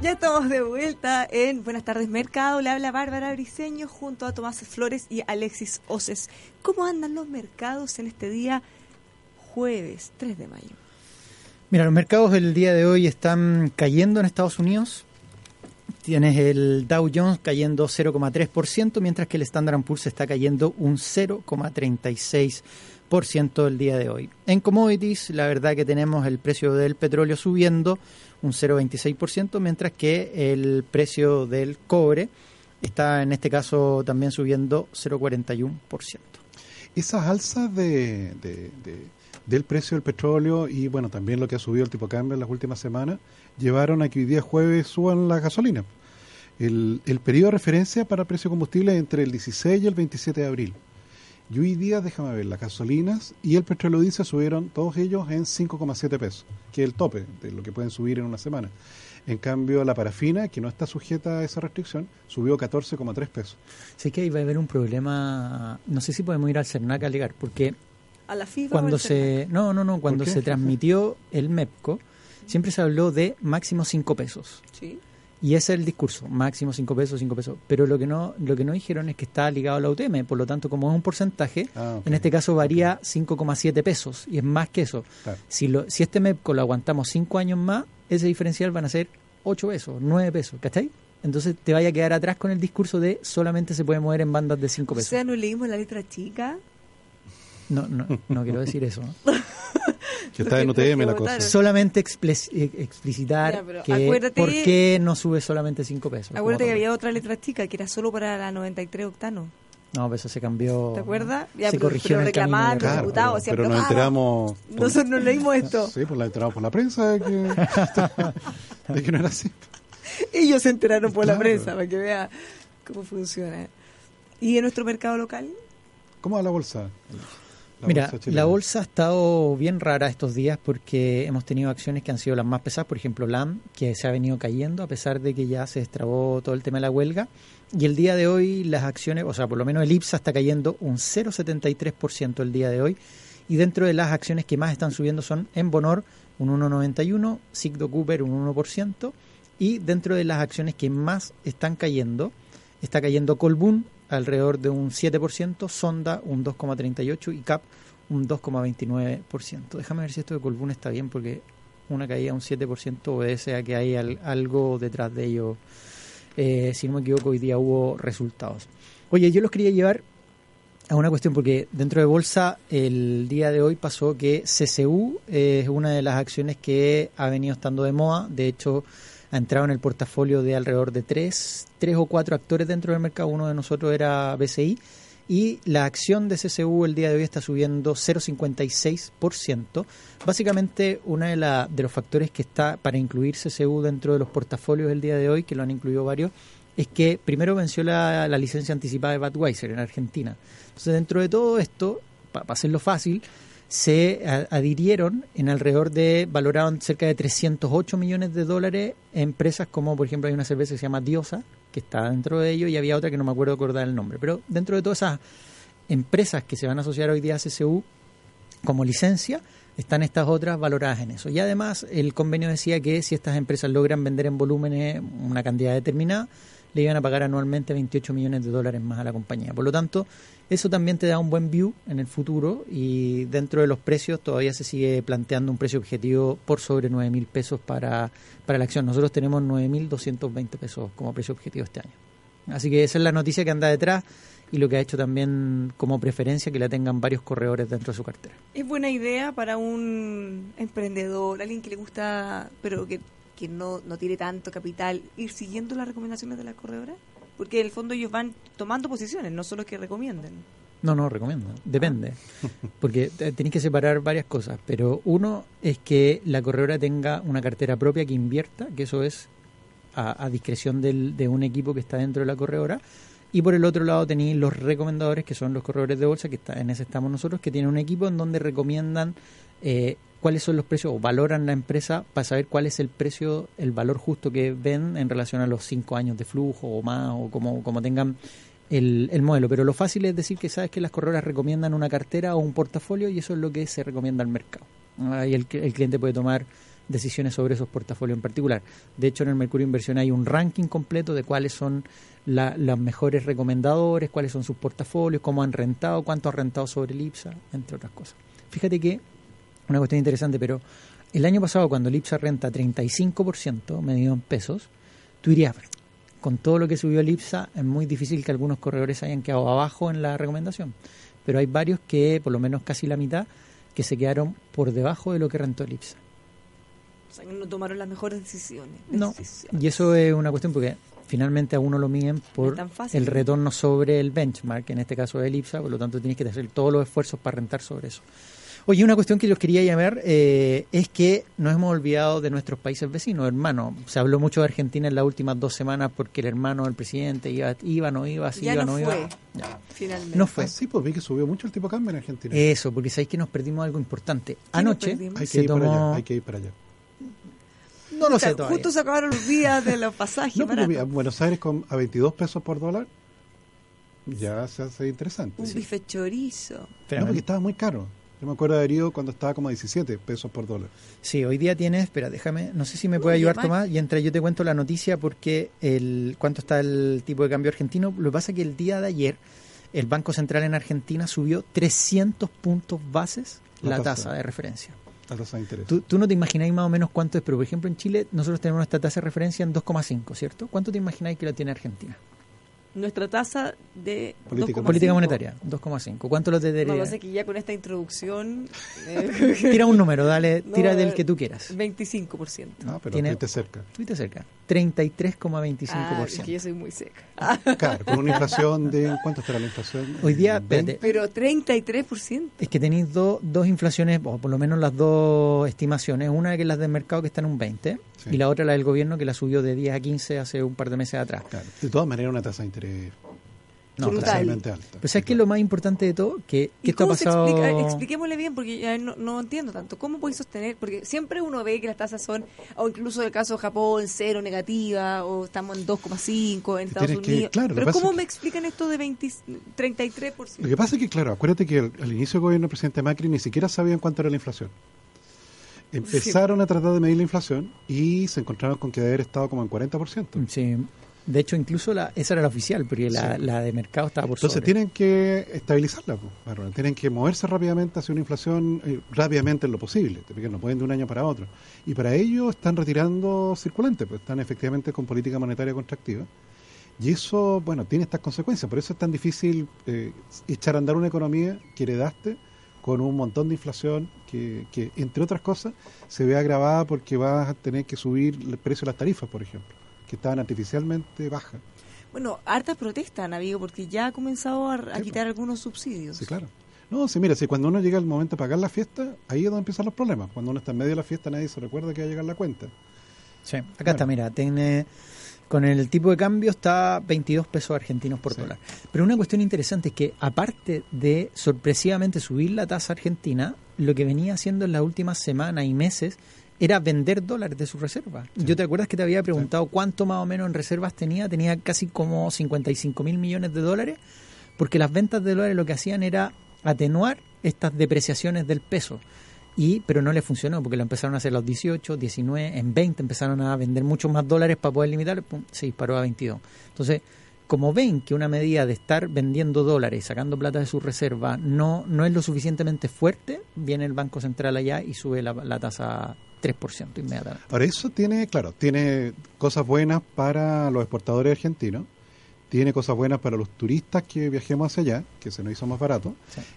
Ya estamos de vuelta en Buenas tardes Mercado. Le habla Bárbara Briseño junto a Tomás Flores y Alexis Oces. ¿Cómo andan los mercados en este día jueves 3 de mayo? Mira, los mercados del día de hoy están cayendo en Estados Unidos. Tienes el Dow Jones cayendo 0,3%, mientras que el Standard Poor's está cayendo un 0,36% el día de hoy. En commodities, la verdad que tenemos el precio del petróleo subiendo un 0,26%, mientras que el precio del cobre está en este caso también subiendo 0,41%. Esas alzas de, de del precio del petróleo y bueno, también lo que ha subido el tipo de cambio en las últimas semanas, llevaron a que hoy día jueves suban la gasolina. El, el periodo de referencia para el precio de combustible es entre el 16 y el 27 de abril. Y hoy día, déjame ver, las gasolinas y el petróleo diésel subieron todos ellos en 5,7 pesos, que es el tope de lo que pueden subir en una semana. En cambio, la parafina, que no está sujeta a esa restricción, subió 14,3 pesos. Sé que ahí va a haber un problema, no sé si podemos ir al CERNAC a ligar, porque a la FIFA cuando se no no no cuando se transmitió el MEPCO siempre se habló de máximo 5 pesos. Sí. Y ese es el discurso máximo 5 pesos 5 pesos. Pero lo que no lo que no dijeron es que está ligado a la UTM por lo tanto como es un porcentaje Ah, en este caso varía 5,7 pesos y es más que eso. Claro. si lo si este MEPCO lo aguantamos 5 años más ese diferencial van a ser 8 pesos 9 pesos ¿cachai? entonces te vaya a quedar atrás con el discurso de solamente se puede mover en bandas de 5 o pesos. sea no leímos la letra chica no, no, no quiero decir eso Que está en UTM la cosa. solamente eh, explicitar Ya, pero que acuérdate- por qué no sube solamente 5 pesos. acuérdate que había otra letra chica que era solo para la 93 octano No, pues eso se cambió. ¿te acuerdas? Ya, se pero- corrigió pero en el camino. reclamaban de- los Claro, diputados, pero, decían, pero nos "Pero enteramos... por- nosotros no leímos esto Sí, pues la enteramos por la prensa de que, de que no era así. ellos se enteraron por la prensa para que vea cómo funciona y en nuestro mercado local ¿Cómo va la bolsa? La Mira, bolsa la bolsa ha estado bien rara estos días porque hemos tenido acciones que han sido las más pesadas, por ejemplo LAM, que se ha venido cayendo a pesar de que ya se destrabó todo el tema de la huelga. Y el día de hoy las acciones, o sea, por lo menos el IPSA está cayendo un 0,73% el día de hoy. Y dentro de las acciones que más están subiendo son Enbonor un 1,91%, Sigdo Cooper un 1%. Y dentro de las acciones que más están cayendo, está cayendo Colbún alrededor de un 7%, Sonda un 2,38% y CAP un 2,29%. Déjame ver si esto de Colbún está bien porque una caída de un 7% obedece a que hay al- algo detrás de ello. Eh, si no me equivoco, hoy día hubo resultados. Oye, yo los quería llevar a una cuestión porque dentro de bolsa el día de hoy pasó que CCU es una de las acciones que ha venido estando de moda. De hecho, ha entrado en el portafolio de alrededor de tres, tres o cuatro actores dentro del mercado. Uno de nosotros era BCI y la acción de CCU el día de hoy está subiendo 0,56%. Básicamente, uno de, la, de los factores que está para incluir CCU dentro de los portafolios el día de hoy, que lo han incluido varios, es que primero venció la, licencia anticipada de Budweiser en Argentina. Entonces, dentro de todo esto, para hacerlo fácil, se adhirieron en alrededor de, valoraron cerca de 308 millones de dólares empresas como, por ejemplo, hay una cerveza que se llama Diosa, que está dentro de ello, y había otra que no me acuerdo acordar el nombre. Pero dentro de todas esas empresas que se van a asociar hoy día a CCU como licencia, están estas otras valoradas en eso. Y además, el convenio decía que si estas empresas logran vender en volúmenes una cantidad determinada, le iban a pagar anualmente 28 millones de dólares más a la compañía. Por lo tanto, eso también te da un buen view en el futuro y dentro de los precios todavía se sigue planteando un precio objetivo por sobre 9 mil pesos para, para la acción. Nosotros tenemos 9.220 pesos como precio objetivo este año. Así que esa es la noticia que anda detrás y lo que ha hecho también como preferencia que la tengan varios corredores dentro de su cartera. Es buena idea para un emprendedor, alguien que le gusta, pero que que no, no tiene tanto capital, ir siguiendo las recomendaciones de la corredora? Porque en el fondo ellos van tomando posiciones, no solo que recomienden. No, no, recomiendo. Depende. Porque tenéis que separar varias cosas. Pero uno es que la corredora tenga una cartera propia que invierta, que eso es a, discreción del, de un equipo que está dentro de la corredora. Y por el otro lado tenéis los recomendadores, que son los corredores de bolsa, que está, en ese estamos nosotros, que tienen un equipo en donde recomiendan eh, cuáles son los precios o valoran la empresa para saber cuál es el precio, el valor justo que ven en relación a los cinco años de flujo o más o como, como tengan el, el modelo. Pero lo fácil es decir que sabes que las corredoras recomiendan una cartera o un portafolio y eso es lo que se recomienda al mercado. Ahí el, el cliente puede tomar decisiones sobre esos portafolios en particular. De hecho, en el Mercurio Inversión hay un ranking completo de cuáles son los mejores recomendadores, cuáles son sus portafolios, cómo han rentado, cuánto han rentado sobre el IPSA, entre otras cosas. Fíjate que una cuestión interesante, pero el año pasado cuando el IPSA renta 35% medido en pesos, tú dirías, con todo lo que subió el IPSA es muy difícil que algunos corredores hayan quedado abajo en la recomendación, pero hay varios que, por lo menos casi la mitad, que se quedaron por debajo de lo que rentó el IPSA. O sea, que no tomaron las mejores decisiones. No, y eso es una cuestión porque finalmente a uno lo miden por el retorno sobre el benchmark, en este caso el IPSA, por lo tanto tienes que hacer todos los esfuerzos para rentar sobre eso. Oye, una cuestión que yo quería llamar eh, es que nos hemos olvidado de nuestros países vecinos, hermano. Se habló mucho de Argentina en las últimas dos semanas porque el hermano del presidente iba, iba no iba, si iba, no, fue, iba. Finalmente. No fue. Ah, sí, pues vi que subió mucho el tipo de cambio en Argentina. Eso, porque sabéis que nos perdimos algo importante. Anoche hay que, ir para allá, hay que ir para allá. No lo sé todavía. Justo se acabaron los días de los pasajes. no, pero Buenos Aires con, a 22 pesos por dólar ya se hace interesante. Un bife chorizo. no, porque estaba muy caro. Yo me acuerdo de herido cuando estaba como a 17 pesos por dólar. Sí, hoy día tiene, espera, déjame, no sé si me puede ayudar Tomás, y entre yo te cuento la noticia porque el cuánto está el tipo de cambio argentino. Lo que pasa es que el día de ayer el Banco Central en Argentina subió 300 puntos bases la, tasa, de referencia. La tasa de interés. Tú, tú, no te imagináis más o menos cuánto es, pero por ejemplo en Chile nosotros tenemos esta tasa de referencia en 2,5, ¿cierto? ¿Cuánto te imagináis que la tiene Argentina? Nuestra tasa de política, monetaria 2,5 ¿cuánto lo te no, sé que ya con esta introducción eh, tira un número dale tira del que tú quieras. 25% ah, pero estuviste cerca. estuviste cerca. 33,25%. Ah, es que yo soy muy seca. Claro, con una inflación de... ¿Cuánto estará la inflación? Hoy día... Pero 33%. Es que tenéis dos inflaciones, o por lo menos las dos estimaciones. Una que es la del mercado que está en un 20 y la otra la del gobierno que la subió de 10 a 15 hace un par de meses atrás. Claro. De todas maneras, una tasa de interés no, totalmente alta. Pero ¿sabes qué es lo más importante de todo? Que, esto ha pasado... Expliquémosle bien, porque no, no, entiendo tanto. ¿Cómo podéis sostener? Porque siempre uno ve que las tasas son, o incluso el caso de Japón, cero negativa, o estamos en 2,5 en Estados Unidos. Pero ¿cómo me explican esto de 20, 33%? Lo que pasa es que, claro, acuérdate que al, inicio del gobierno del presidente Macri ni siquiera sabían cuánto era la inflación. Empezaron a tratar de medir la inflación y se encontraron con que debe haber estado como en 40%. Sí, de hecho, incluso la, esa era la oficial, porque la, de mercado estaba por Entonces tienen que estabilizarla, pues, tienen que moverse rápidamente hacia una inflación, eh, rápidamente en lo posible, porque no pueden de un año para otro. Y para ello están retirando circulantes, pues están efectivamente con política monetaria contractiva. Y eso, bueno, tiene estas consecuencias. Por eso es tan difícil eh, echar a andar una economía que heredaste con un montón de inflación que, que, entre otras cosas, se ve agravada porque vas a tener que subir el precio de las tarifas, por ejemplo, que estaban artificialmente bajas. Bueno, hartas protestas, amigo, porque ya ha comenzado a, quitar algunos subsidios. Sí, claro. No, sí, mira, si cuando uno llega el momento de pagar la fiesta, ahí es donde empiezan los problemas. Cuando uno está en medio de la fiesta, nadie se recuerda que va a llegar la cuenta. Sí, acá está, mira, tiene con el tipo de cambio está 22 pesos argentinos por dólar. Pero una cuestión interesante es que aparte de sorpresivamente subir la tasa argentina, lo que venía haciendo en las últimas semanas y meses era vender dólares de su reserva. ¿Yo te acuerdas que te había preguntado cuánto más o menos en reservas tenía? Tenía casi como 55 mil millones de dólares, porque las ventas de dólares lo que hacían era atenuar estas depreciaciones del peso. Y, pero no le funcionó porque lo empezaron a hacer los 18, 19, en 20 empezaron a vender muchos más dólares para poder limitar, se disparó a 22. Entonces, como ven que una medida de estar vendiendo dólares, sacando plata de su reserva, no, no es lo suficientemente fuerte, viene el Banco Central allá y sube la, la tasa 3% inmediatamente. Ahora, eso tiene, claro, tiene cosas buenas para los exportadores argentinos, tiene cosas buenas para los turistas que viajemos hacia allá, que se nos hizo más barato,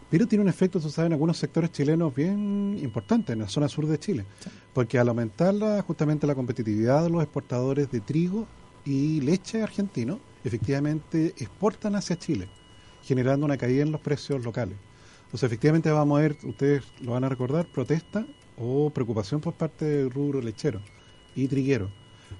pero tiene un efecto, tú sabes, en algunos sectores chilenos bien importante, en la zona sur de Chile, porque al aumentar justamente la competitividad de los exportadores de trigo y leche argentino, efectivamente exportan hacia Chile, generando una caída en los precios locales. Entonces, efectivamente vamos a ver, ustedes lo van a recordar, protesta o preocupación por parte del rubro lechero y triguero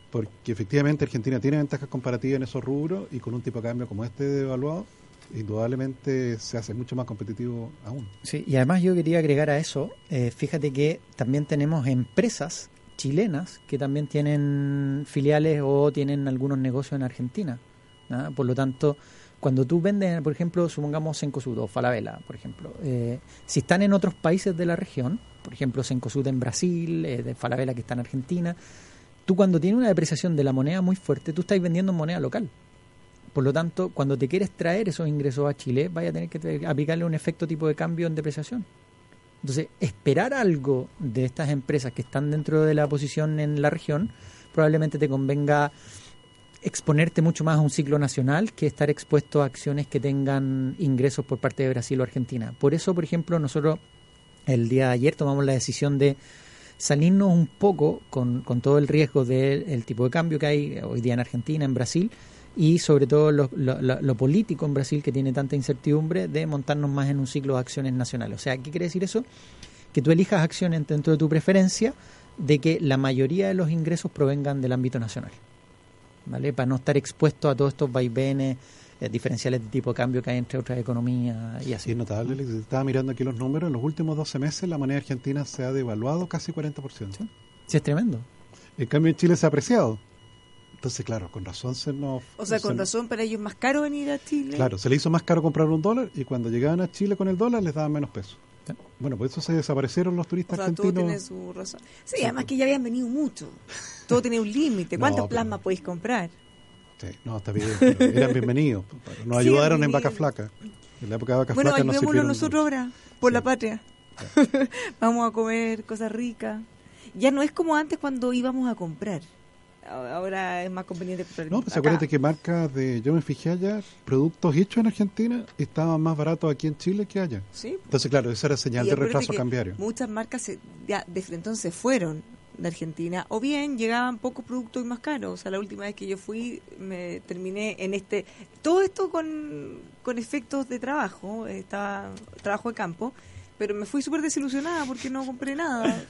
porque efectivamente Argentina tiene ventajas comparativas en esos rubros y con un tipo de cambio como este devaluado, indudablemente se hace mucho más competitivo aún. Sí, y además yo quería agregar a eso, eh, fíjate que también tenemos empresas chilenas que también tienen filiales o tienen algunos negocios en Argentina. Por lo tanto, cuando tú vendes, por ejemplo, supongamos Sencosud o Falabella, por ejemplo, eh, si están en otros países de la región, por ejemplo, Sencosud en Brasil, eh, de Falabella que está en Argentina, tú cuando tienes una depreciación de la moneda muy fuerte, tú estás vendiendo en moneda local. Por lo tanto, cuando te quieres traer esos ingresos a Chile, vaya a tener que aplicarle un efecto tipo de cambio en depreciación. Entonces, esperar algo de estas empresas que están dentro de la posición en la región, probablemente te convenga exponerte mucho más a un ciclo nacional que estar expuesto a acciones que tengan ingresos por parte de Brasil o Argentina. Por eso, por ejemplo, nosotros el día de ayer tomamos la decisión de salirnos un poco con, con todo el riesgo del tipo de cambio que hay hoy día en Argentina, en Brasil, y sobre todo lo, lo, político en Brasil que tiene tanta incertidumbre de montarnos más en un ciclo de acciones nacionales. O sea, ¿qué quiere decir eso? Que tú elijas acciones dentro de tu preferencia de que la mayoría de los ingresos provengan del ámbito nacional, ¿vale? Para no estar expuesto a todos estos vaivenes eh, diferenciales de tipo de cambio que hay entre otras economías y así. es notable, estaba mirando aquí los números, en los últimos 12 meses la moneda argentina se ha devaluado casi 40%. Sí, sí es tremendo. En cambio en Chile se ha apreciado. Entonces, claro, con razón se nos... O sea, con razón para ellos es más caro venir a Chile. Claro, se le hizo más caro comprar un dólar y cuando llegaban a Chile con el dólar les daban menos pesos. Bueno, por eso se desaparecieron los turistas o sea, argentinos. Todo tiene su razón. Sí, además que ya habían venido mucho. Todo tiene un límite. ¿Cuántos plasmas podéis comprar? No, está bien. Eran bienvenidos. Nos ayudaron en Vaca Flaca. En la época de Vaca bueno, Flaca nos ayudémonos nosotros ahora, por la patria. Vamos a comer cosas ricas. Ya no es como antes cuando íbamos a comprar. Ahora es más conveniente comprar. No, pues acuérdate que marcas de. Yo me fijé allá, productos hechos en Argentina estaban más baratos aquí en Chile que allá. Sí. Entonces, claro, esa era señal de retraso cambiario. Muchas marcas ya desde entonces fueron de Argentina, o bien llegaban pocos productos más caros. O sea, la última vez que yo fui, me terminé en este. Todo esto con, con efectos de trabajo, estaba trabajo de campo, pero me fui súper desilusionada porque no compré nada.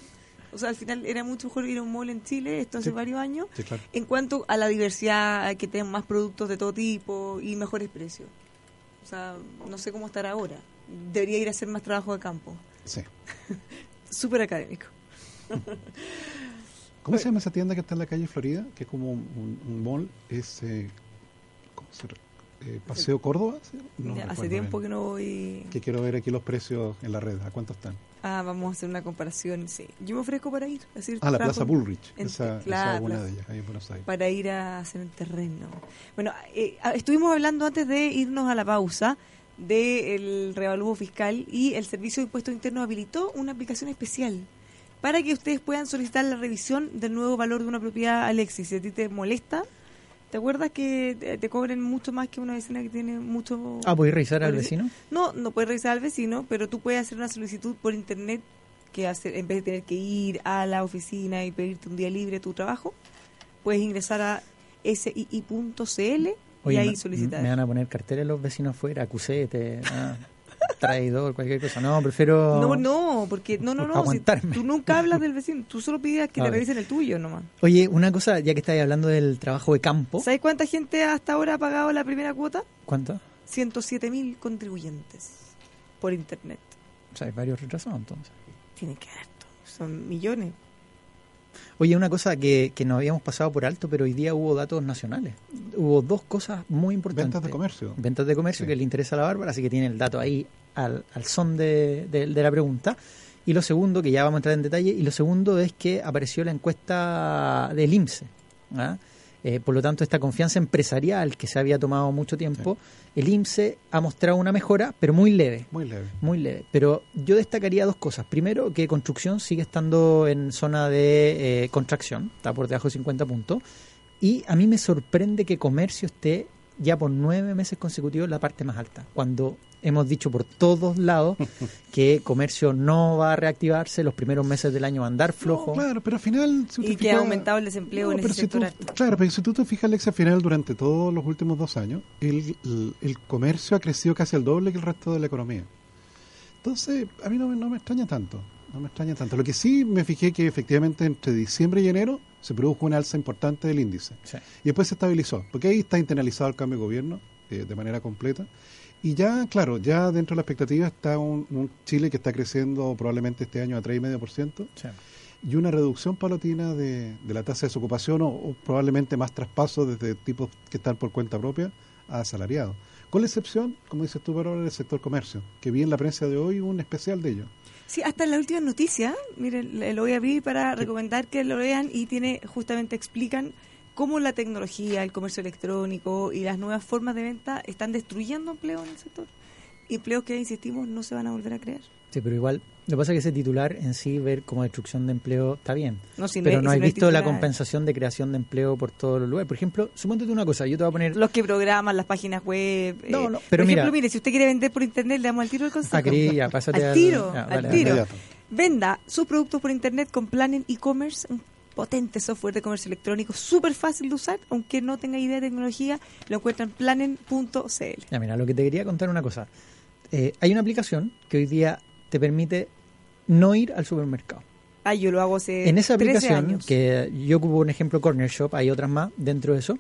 O sea, al final era mucho mejor ir a un mall en Chile, esto hace varios años, en cuanto a la diversidad, que tengan más productos de todo tipo y mejores precios. O sea, no sé cómo estar ahora. Debería ir a hacer más trabajo de campo. Sí. Súper académico. ¿Cómo se llama esa tienda que está en la calle Florida? Que es como un, mall, es eh, eh, Paseo Córdoba. hace tiempo que no voy. Que quiero ver aquí los precios en la red, ¿a cuánto están? Ah, vamos a hacer una comparación, sí. Yo me ofrezco para ir. A ah, la Plaza Bullrich, esa, claro, de ellas, ahí en Buenos Aires. Para ir a hacer el terreno. Bueno, eh, estuvimos hablando antes de irnos a la pausa del revalúo fiscal y el Servicio de Impuestos Internos habilitó una aplicación especial para que ustedes puedan solicitar la revisión del nuevo valor de una propiedad, Alexis. Si a ti te molesta, ¿te acuerdas que te, cobren mucho más que una vecina que tiene mucho... Ah, ¿puedes revisar al vecino? No, no puedes revisar al vecino, pero tú puedes hacer una solicitud por internet que hacer, en vez de tener que ir a la oficina y pedirte un día libre tu trabajo, puedes ingresar a sii.cl y ahí solicitar. Me van a poner carteles los vecinos afuera, acusete, ah, traidor, cualquier cosa. No, prefiero. No, no, porque no, no, no. tú nunca hablas del vecino, tú solo pides que te revisen el tuyo nomás. Oye, una cosa, ya que estáis hablando del trabajo de campo. ¿Sabes cuánta gente hasta ahora ha pagado la primera cuota? ¿Cuánto? 107 mil contribuyentes por internet. O sea, hay varios retrasados entonces. Tienen que haber, son millones. Oye, una cosa que, que nos habíamos pasado por alto, pero hoy día hubo datos nacionales. Hubo dos cosas muy importantes. Ventas de comercio. Ventas de comercio que le interesa a la Bárbara, así que tiene el dato ahí al, al son de, de, la pregunta. Y lo segundo, que ya vamos a entrar en detalle, y lo segundo es que apareció la encuesta del IMSE. ¿ah? Eh, por lo tanto, esta confianza empresarial que se había tomado mucho tiempo, el IMSE ha mostrado una mejora, pero muy leve. Muy leve. Muy leve. Pero yo destacaría dos cosas. Primero, que construcción sigue estando en zona de eh, contracción, está por debajo de 50 puntos. Y a mí me sorprende que comercio esté ya por nueve meses consecutivos la parte más alta, cuando hemos dicho por todos lados que comercio no va a reactivarse, los primeros meses del año van a andar flojo. claro, pero al final... y que ha aumentado el desempleo en ese sector. claro, pero si tú te fijas, Alex, al final durante todos los últimos dos años, el, comercio ha crecido casi el doble que el resto de la economía. Entonces, a mí no, no me extraña tanto, no me extraña tanto. Lo que sí me fijé que efectivamente entre diciembre y enero se produjo una alza importante del índice. Y después se estabilizó, porque ahí está internalizado el cambio de gobierno eh, de manera completa. Y ya, claro, ya dentro de la expectativa está un, Chile que está creciendo probablemente este año a 3,5%. Sí. Y una reducción palatina de, la tasa de desocupación o, probablemente más traspaso desde tipos que están por cuenta propia a asalariados. Con la excepción, como dices tú, ahora del sector comercio, que vi en la prensa de hoy un especial de ello. Sí, hasta en la última noticia, miren, lo voy a abrir para recomendar que lo vean y tiene, justamente explican cómo la tecnología, el comercio electrónico y las nuevas formas de venta están destruyendo empleo en el sector. Empleos que, insistimos, no se van a volver a crear. Sí, pero igual, lo que pasa es que ese titular en sí, ver como destrucción de empleo, está bien. pero no, hay visto la compensación de creación de empleo por todos los lugares. Por ejemplo, suponte una cosa, yo te voy a poner... Los que programan las páginas web. No, no, pero por mira... ejemplo, mire, si usted quiere vender por internet, le damos al tiro del consejo. Ah, quería, pásate al tiro, al tiro. Venda sus productos por internet con Planen e-commerce, un potente software de comercio electrónico, súper fácil de usar, aunque no tenga idea de tecnología, lo encuentran en planen.cl. Ya, mira, lo que te quería contar una cosa. Eh, hay una aplicación que hoy día te permite no ir al supermercado. Ah, yo lo hago hace En esa aplicación, que yo ocupo un ejemplo Corner Shop, hay otras más dentro de eso,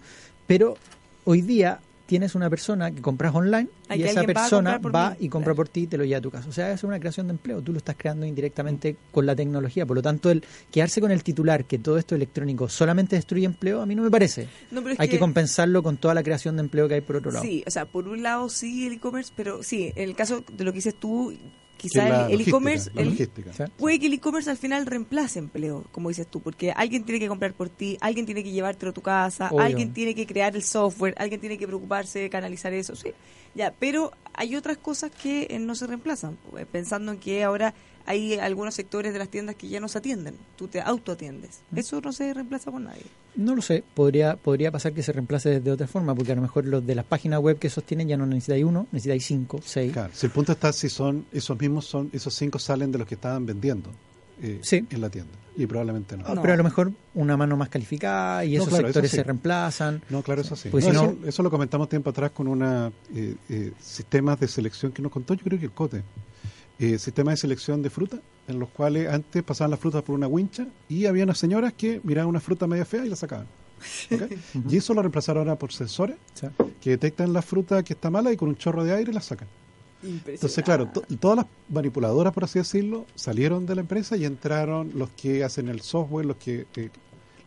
pero hoy día tienes una persona que compras online y esa persona va, y compra por ti y te lo lleva a tu casa. O sea, es una creación de empleo. Tú lo estás creando indirectamente con la tecnología. Por lo tanto, el quedarse con el titular que todo esto electrónico solamente destruye empleo, a mí no me parece. hay que, compensarlo con toda la creación de empleo que hay por otro lado. Sí, o sea, por un lado sí el e-commerce, pero sí, en el caso de lo que dices tú, quizá el e-commerce, puede que el e-commerce al final reemplace empleo, como dices tú, porque alguien tiene que comprar por ti, alguien tiene que llevártelo a tu casa, alguien tiene que crear el software, alguien tiene que preocuparse de canalizar eso, sí, ya, pero hay otras cosas que eh, no se reemplazan, pues, pensando en que ahora hay algunos sectores de las tiendas que ya no se atienden, tú te autoatiendes, mm. eso no se reemplaza por nadie. No lo sé, podría podría pasar que se reemplace de otra forma, porque a lo mejor los de las páginas web que sostienen ya no necesitáis uno, necesitáis cinco, seis. Claro, si el punto está si son esos mismos son esos cinco salen de los que estaban vendiendo eh, en la tienda y probablemente no. Pero a lo mejor una mano más calificada y esos sectores se reemplazan. No, claro, eso sí. Pues eso, eso, lo comentamos tiempo atrás con una eh, eh, sistemas de selección que nos contó, yo creo que el COTE. Eh, sistemas de selección de fruta, en los cuales antes pasaban las frutas por una wincha y había unas señoras que miraban una fruta media fea y la sacaban. y eso lo reemplazaron ahora por sensores que detectan la fruta que está mala y con un chorro de aire la sacan. Entonces, claro, todas las manipuladoras, por así decirlo, salieron de la empresa y entraron los que hacen el software, los que eh,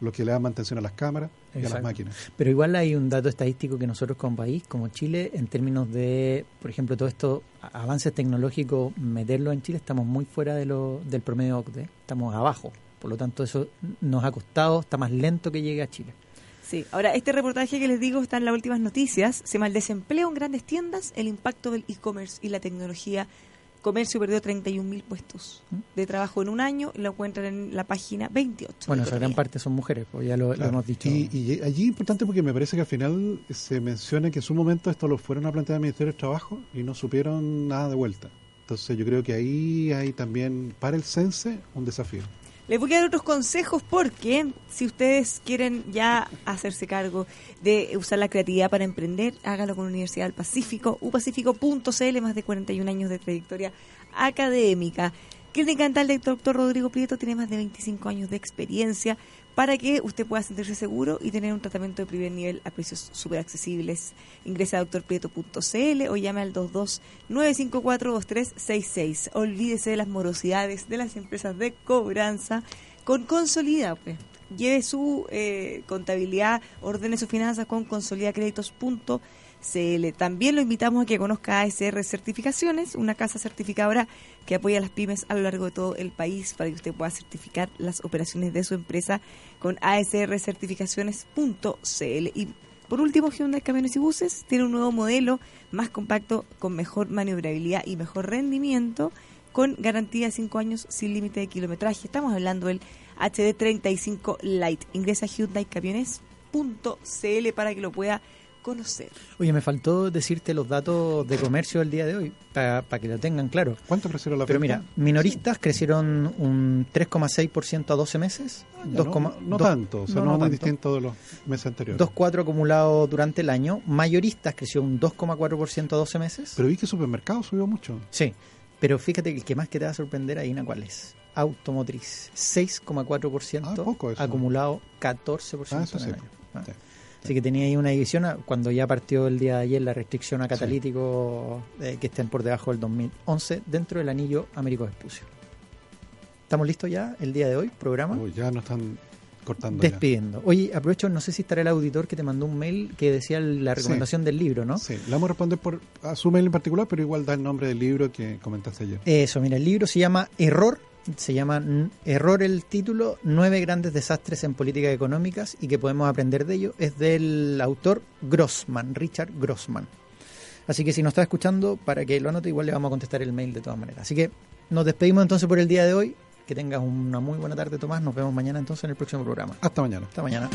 los que le dan mantención a las cámaras y a las máquinas. Pero igual hay un dato estadístico que nosotros como país, como Chile, en términos de, por ejemplo, todo esto, avances tecnológicos, meterlo en Chile, estamos muy fuera de lo, del promedio OCDE, estamos abajo. Por lo tanto, eso nos ha costado, está más lento que llegue a Chile. Sí, ahora este reportaje que les digo está en las últimas noticias. Se llama El desempleo en grandes tiendas, el impacto del e-commerce y la tecnología. Comercio perdió 31.000 puestos ¿Mm? de trabajo en un año y lo encuentran en la página 28. Bueno, esa gran parte son mujeres, pues ya lo, hemos dicho. Y, y, allí importante porque me parece que al final se menciona que en su momento esto lo fueron a plantear al Ministerio de Trabajo y no supieron nada de vuelta. Entonces yo creo que ahí hay también para el CENSE un desafío. Les voy a dar otros consejos porque si ustedes quieren ya hacerse cargo de usar la creatividad para emprender, hágalo con Universidad del Pacífico, upacífico.cl, más de 41 años de trayectoria académica. Clínica Dental del doctor Rodrigo Prieto tiene más de 25 años de experiencia para que usted pueda sentirse seguro y tener un tratamiento de primer nivel a precios súper accesibles. Ingrese a doctorprieto.cl o llame al 22-954-2366. Olvídese de las morosidades de las empresas de cobranza con Consolida. Pues. Lleve su eh, contabilidad, ordene sus finanzas con consolidacréditos.cl también lo invitamos a que conozca ASR Certificaciones, una casa certificadora que apoya a las pymes a lo largo de todo el país para que usted pueda certificar las operaciones de su empresa con asrcertificaciones.cl. Y por último, Hyundai Camiones y Buses tiene un nuevo modelo más compacto, con mejor maniobrabilidad y mejor rendimiento, con garantía de 5 años sin límite de kilometraje. Estamos hablando del HD35 Light. Ingresa a HyundaiCamiones.cl para que lo pueda conocer. Oye, me faltó decirte los datos de comercio del día de hoy, para que lo tengan claro. ¿Cuánto crecieron la Pero mira, minoristas crecieron un 3,6% a 12 meses. Ah, no, tanto, o sea, no, muy distinto de los meses anteriores. 2,4 acumulado durante el año. Mayoristas creció un 2,4% a 12 meses. Pero vi que supermercado subió mucho. Sí, pero fíjate que el que más que te va a sorprender ahí, ¿cuál es? Automotriz, 6,4% ah, acumulado 14% ah, en el año. Ah. Así que tenía ahí una división cuando ya partió el día de ayer la restricción a catalíticos eh, que estén por debajo del 2011 dentro del anillo Américo Vespucio. ¿Estamos listos ya el día de hoy? ¿Programa? ya nos están cortando. Despidiendo. Oye, aprovecho, no sé si estará el auditor que te mandó un mail que decía la recomendación del libro, ¿no? Sí, le vamos a responder por, a su mail en particular, pero igual da el nombre del libro que comentaste ayer. Eso, mira, el libro se llama Error se llama Error el título, Nueve grandes desastres en políticas económicas y que podemos aprender de ello, es del autor Grossman, Richard Grossman. Así que si nos está escuchando, para que lo anote, igual le vamos a contestar el mail de todas maneras. Así que nos despedimos entonces por el día de hoy. Que tengas una muy buena tarde, Tomás. Nos vemos mañana entonces en el próximo programa. Hasta mañana. Hasta mañana.